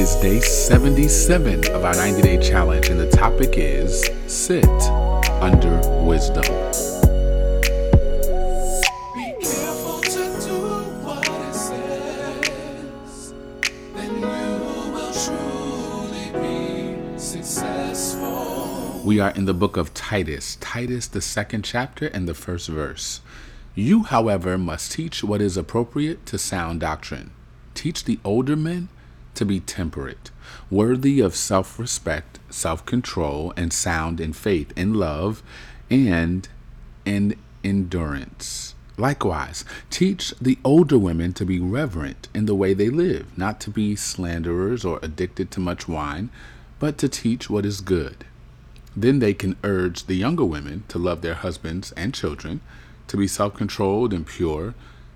is day 77 of our 90 day challenge, and the topic is Sit Under Wisdom. Be careful to do what it says. Then you will truly be successful. We are in the book of Titus, Titus, the second chapter, and the first verse. You, however, must teach what is appropriate to sound doctrine. Teach the older men to be temperate, worthy of self respect, self control, and sound in faith, in love, and in endurance. Likewise, teach the older women to be reverent in the way they live, not to be slanderers or addicted to much wine, but to teach what is good. Then they can urge the younger women to love their husbands and children, to be self controlled and pure,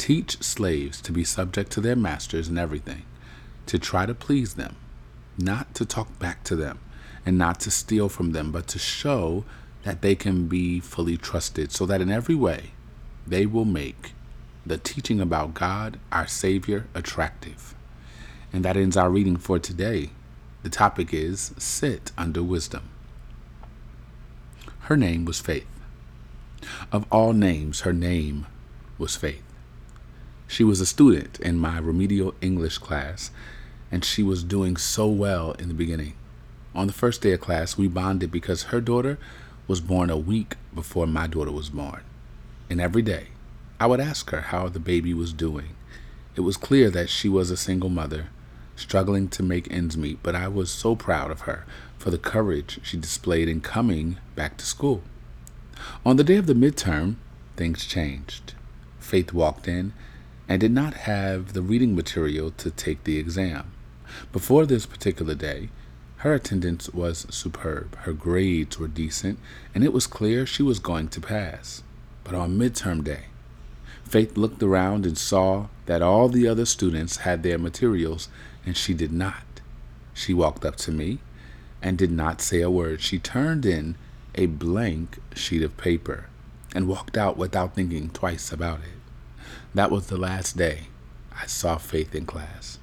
Teach slaves to be subject to their masters in everything, to try to please them, not to talk back to them, and not to steal from them, but to show that they can be fully trusted, so that in every way they will make the teaching about God, our Savior, attractive. And that ends our reading for today. The topic is Sit Under Wisdom. Her name was Faith. Of all names, her name was Faith. She was a student in my remedial English class, and she was doing so well in the beginning. On the first day of class, we bonded because her daughter was born a week before my daughter was born. And every day, I would ask her how the baby was doing. It was clear that she was a single mother, struggling to make ends meet, but I was so proud of her for the courage she displayed in coming back to school. On the day of the midterm, things changed. Faith walked in and did not have the reading material to take the exam. Before this particular day, her attendance was superb, her grades were decent, and it was clear she was going to pass. But on midterm day, Faith looked around and saw that all the other students had their materials and she did not. She walked up to me and did not say a word. She turned in a blank sheet of paper and walked out without thinking twice about it. That was the last day I saw Faith in class.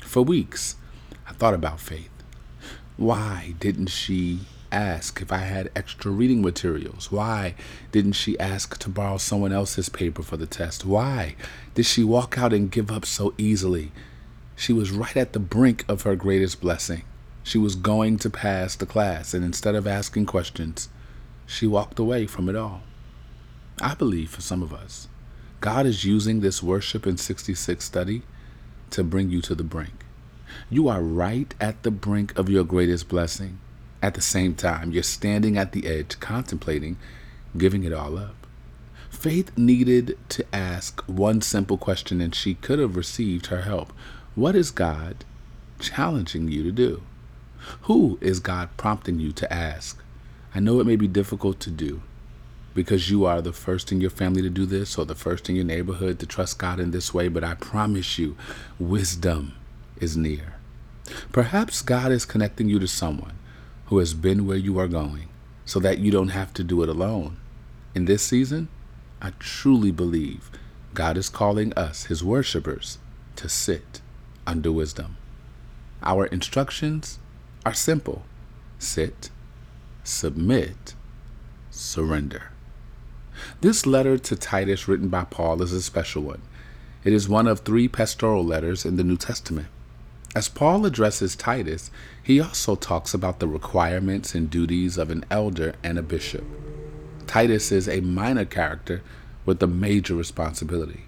For weeks, I thought about Faith. Why didn't she ask if I had extra reading materials? Why didn't she ask to borrow someone else's paper for the test? Why did she walk out and give up so easily? She was right at the brink of her greatest blessing. She was going to pass the class, and instead of asking questions, she walked away from it all. I believe for some of us, God is using this worship in 66 study to bring you to the brink. You are right at the brink of your greatest blessing. At the same time, you're standing at the edge, contemplating giving it all up. Faith needed to ask one simple question, and she could have received her help. What is God challenging you to do? Who is God prompting you to ask? I know it may be difficult to do because you are the first in your family to do this or the first in your neighborhood to trust God in this way, but I promise you, wisdom is near. Perhaps God is connecting you to someone who has been where you are going so that you don't have to do it alone. In this season, I truly believe God is calling us, His worshipers, to sit under wisdom. Our instructions are simple sit, submit, surrender. This letter to Titus, written by Paul, is a special one. It is one of three pastoral letters in the New Testament. As Paul addresses Titus, he also talks about the requirements and duties of an elder and a bishop. Titus is a minor character with a major responsibility.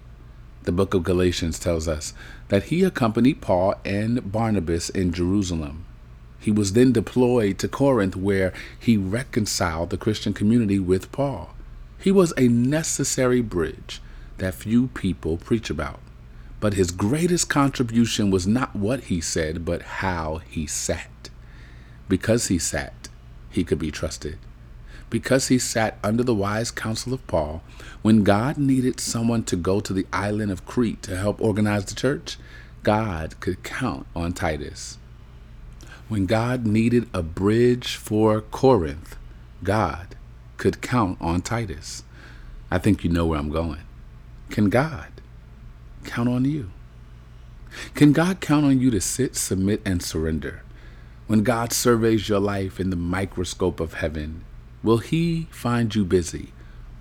The book of Galatians tells us that he accompanied Paul and Barnabas in Jerusalem. He was then deployed to Corinth, where he reconciled the Christian community with Paul. He was a necessary bridge that few people preach about. But his greatest contribution was not what he said, but how he sat. Because he sat, he could be trusted. Because he sat under the wise counsel of Paul, when God needed someone to go to the island of Crete to help organize the church, God could count on Titus. When God needed a bridge for Corinth, God could count on Titus. I think you know where I'm going. Can God count on you? Can God count on you to sit, submit, and surrender? When God surveys your life in the microscope of heaven, will He find you busy,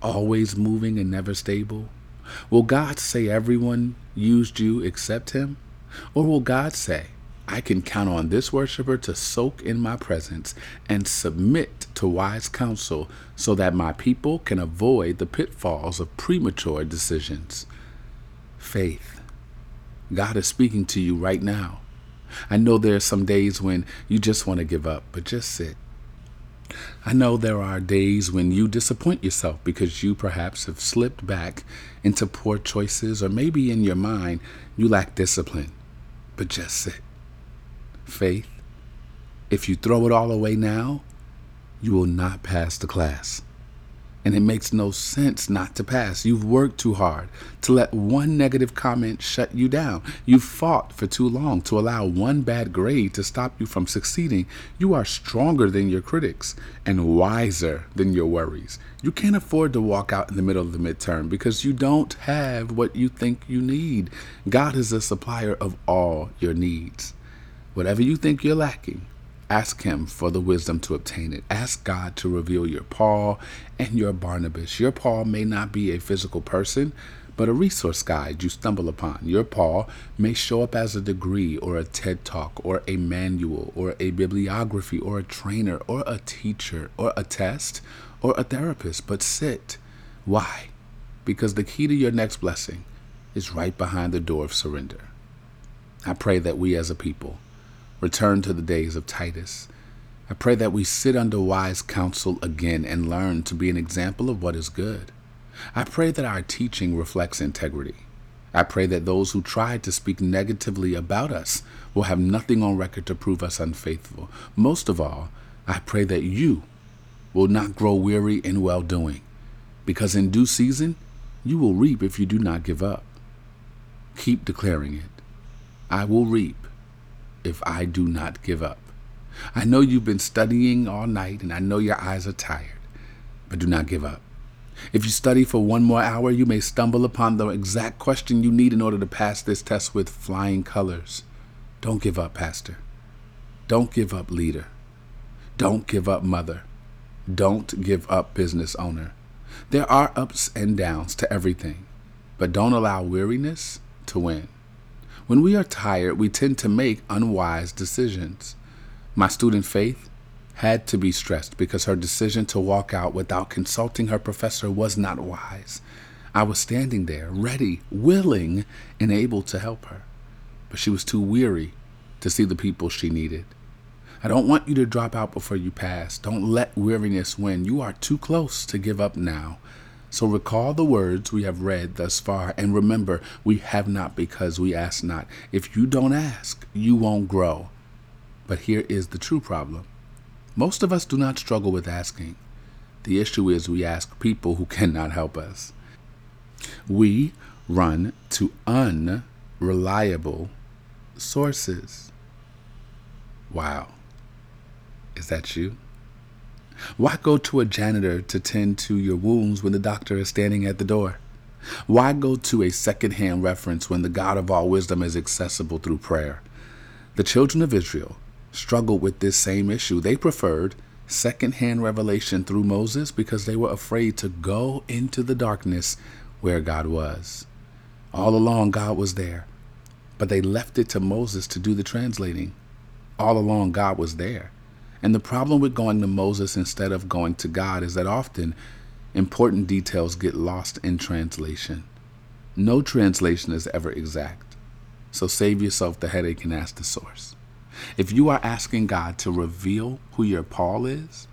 always moving and never stable? Will God say everyone used you except Him? Or will God say, I can count on this worshiper to soak in my presence and submit to wise counsel so that my people can avoid the pitfalls of premature decisions. Faith. God is speaking to you right now. I know there are some days when you just want to give up, but just sit. I know there are days when you disappoint yourself because you perhaps have slipped back into poor choices, or maybe in your mind you lack discipline, but just sit faith, if you throw it all away now, you will not pass the class. And it makes no sense not to pass. You've worked too hard to let one negative comment shut you down. You've fought for too long to allow one bad grade to stop you from succeeding. You are stronger than your critics and wiser than your worries. You can't afford to walk out in the middle of the midterm because you don't have what you think you need. God is a supplier of all your needs. Whatever you think you're lacking, ask Him for the wisdom to obtain it. Ask God to reveal your Paul and your Barnabas. Your Paul may not be a physical person, but a resource guide you stumble upon. Your Paul may show up as a degree or a TED talk or a manual or a bibliography or a trainer or a teacher or a test or a therapist, but sit. Why? Because the key to your next blessing is right behind the door of surrender. I pray that we as a people return to the days of Titus. I pray that we sit under wise counsel again and learn to be an example of what is good. I pray that our teaching reflects integrity. I pray that those who try to speak negatively about us will have nothing on record to prove us unfaithful. Most of all, I pray that you will not grow weary in well doing, because in due season you will reap if you do not give up. Keep declaring it. I will reap if I do not give up. I know you've been studying all night and I know your eyes are tired, but do not give up. If you study for one more hour, you may stumble upon the exact question you need in order to pass this test with flying colors. Don't give up, Pastor. Don't give up, leader. Don't give up, mother. Don't give up, business owner. There are ups and downs to everything, but don't allow weariness to win. When we are tired, we tend to make unwise decisions. My student Faith had to be stressed because her decision to walk out without consulting her professor was not wise. I was standing there, ready, willing, and able to help her, but she was too weary to see the people she needed. I don't want you to drop out before you pass. Don't let weariness win. You are too close to give up now. So recall the words we have read thus far, and remember, we have not because we ask not. If you don't ask, you won't grow. But here is the true problem most of us do not struggle with asking. The issue is we ask people who cannot help us. We run to unreliable sources. Wow. Is that you? Why go to a janitor to tend to your wounds when the doctor is standing at the door? Why go to a second-hand reference when the God of all wisdom is accessible through prayer? The children of Israel struggled with this same issue. They preferred secondhand revelation through Moses because they were afraid to go into the darkness where God was. All along, God was there, but they left it to Moses to do the translating. All along, God was there. And the problem with going to Moses instead of going to God is that often important details get lost in translation. No translation is ever exact. So save yourself the headache and ask the source. If you are asking God to reveal who your Paul is,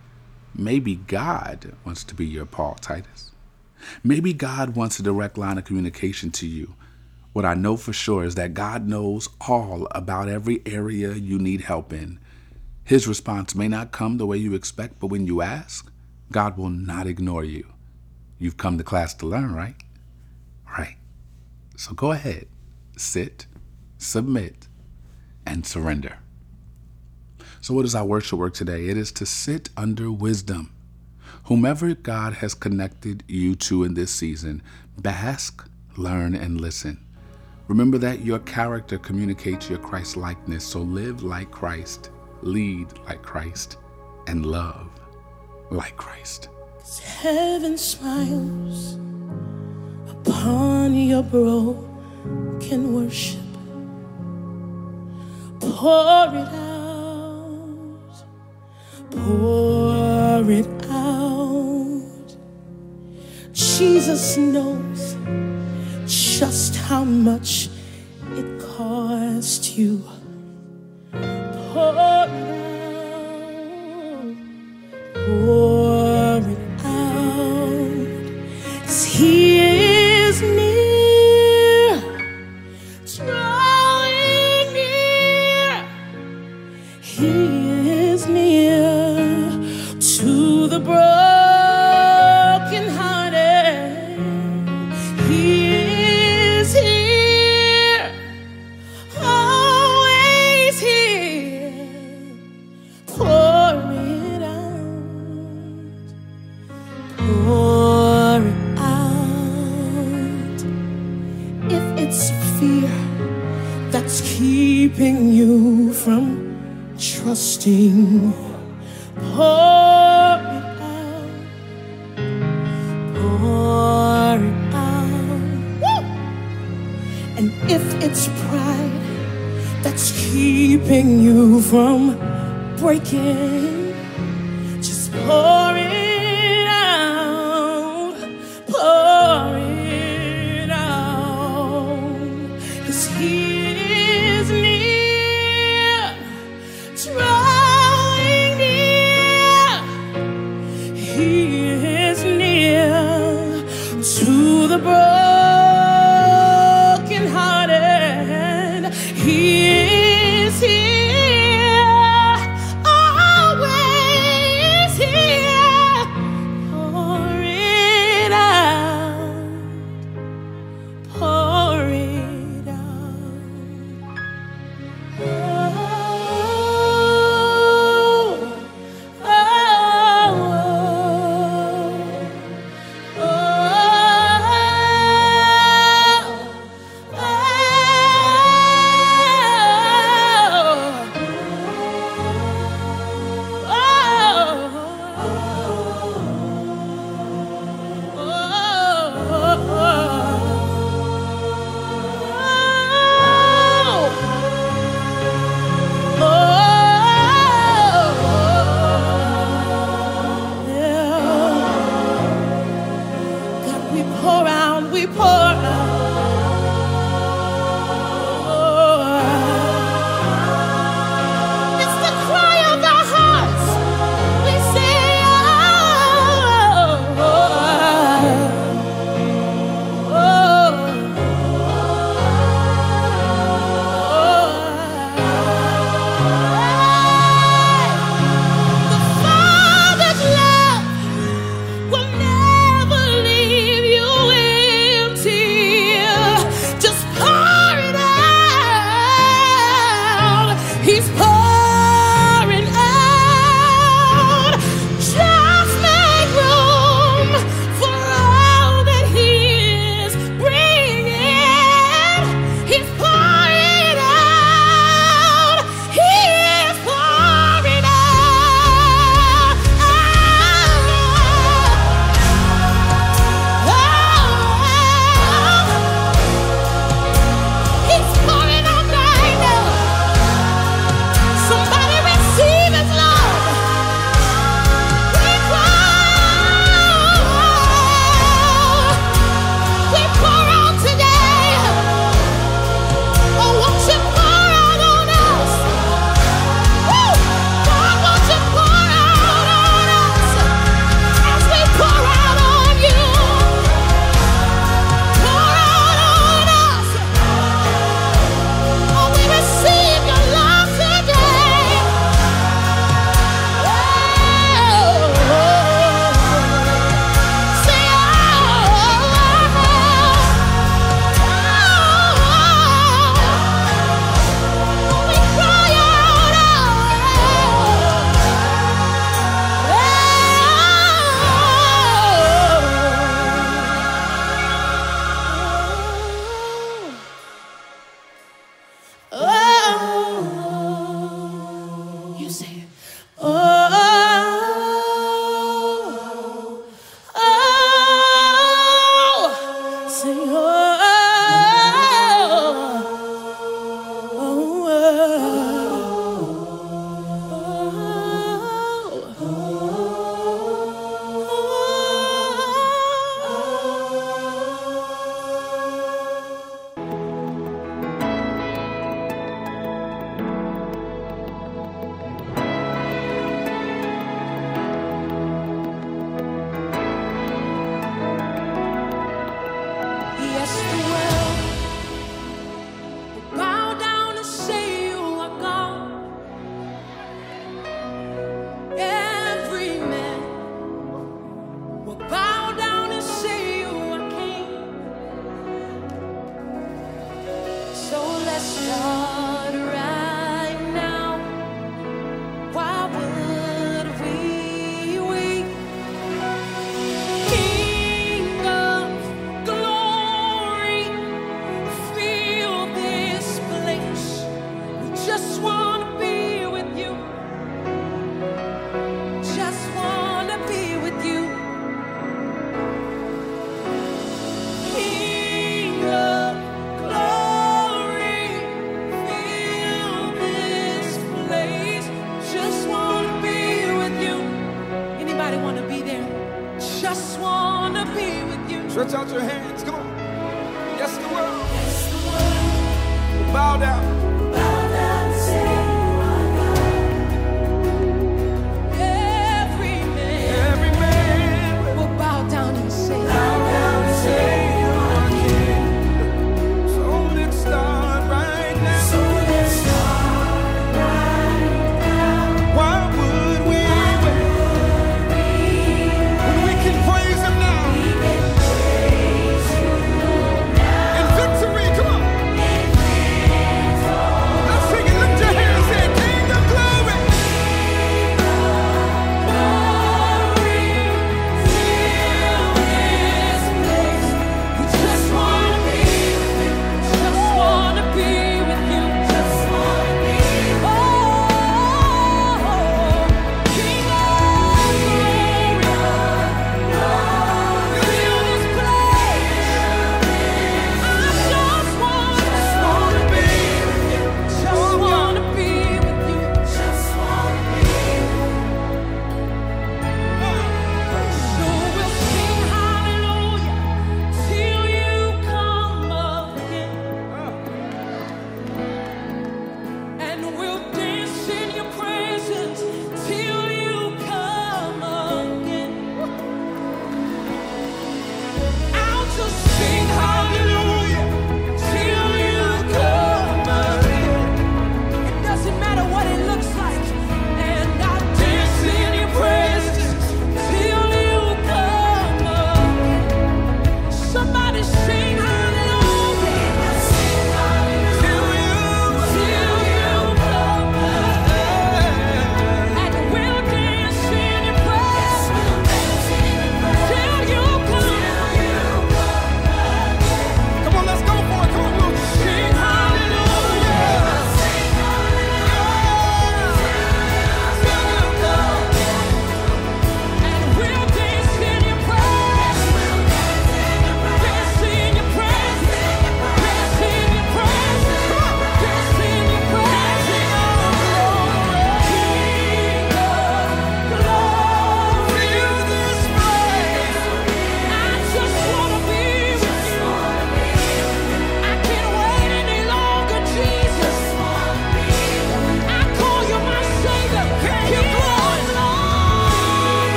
maybe God wants to be your Paul Titus. Maybe God wants a direct line of communication to you. What I know for sure is that God knows all about every area you need help in. His response may not come the way you expect, but when you ask, God will not ignore you. You've come to class to learn, right? Right. So go ahead, sit, submit, and surrender. So, what is our worship work today? It is to sit under wisdom. Whomever God has connected you to in this season, bask, learn, and listen. Remember that your character communicates your Christ likeness, so live like Christ, lead like Christ, and love like Christ. Heaven smiles upon your broken worship. Pour it out, pour it out. Jesus knows just how much it cost you. That's keeping you from trusting. Pour it out. Pour it out. Woo! And if it's pride that's keeping you from breaking, just pour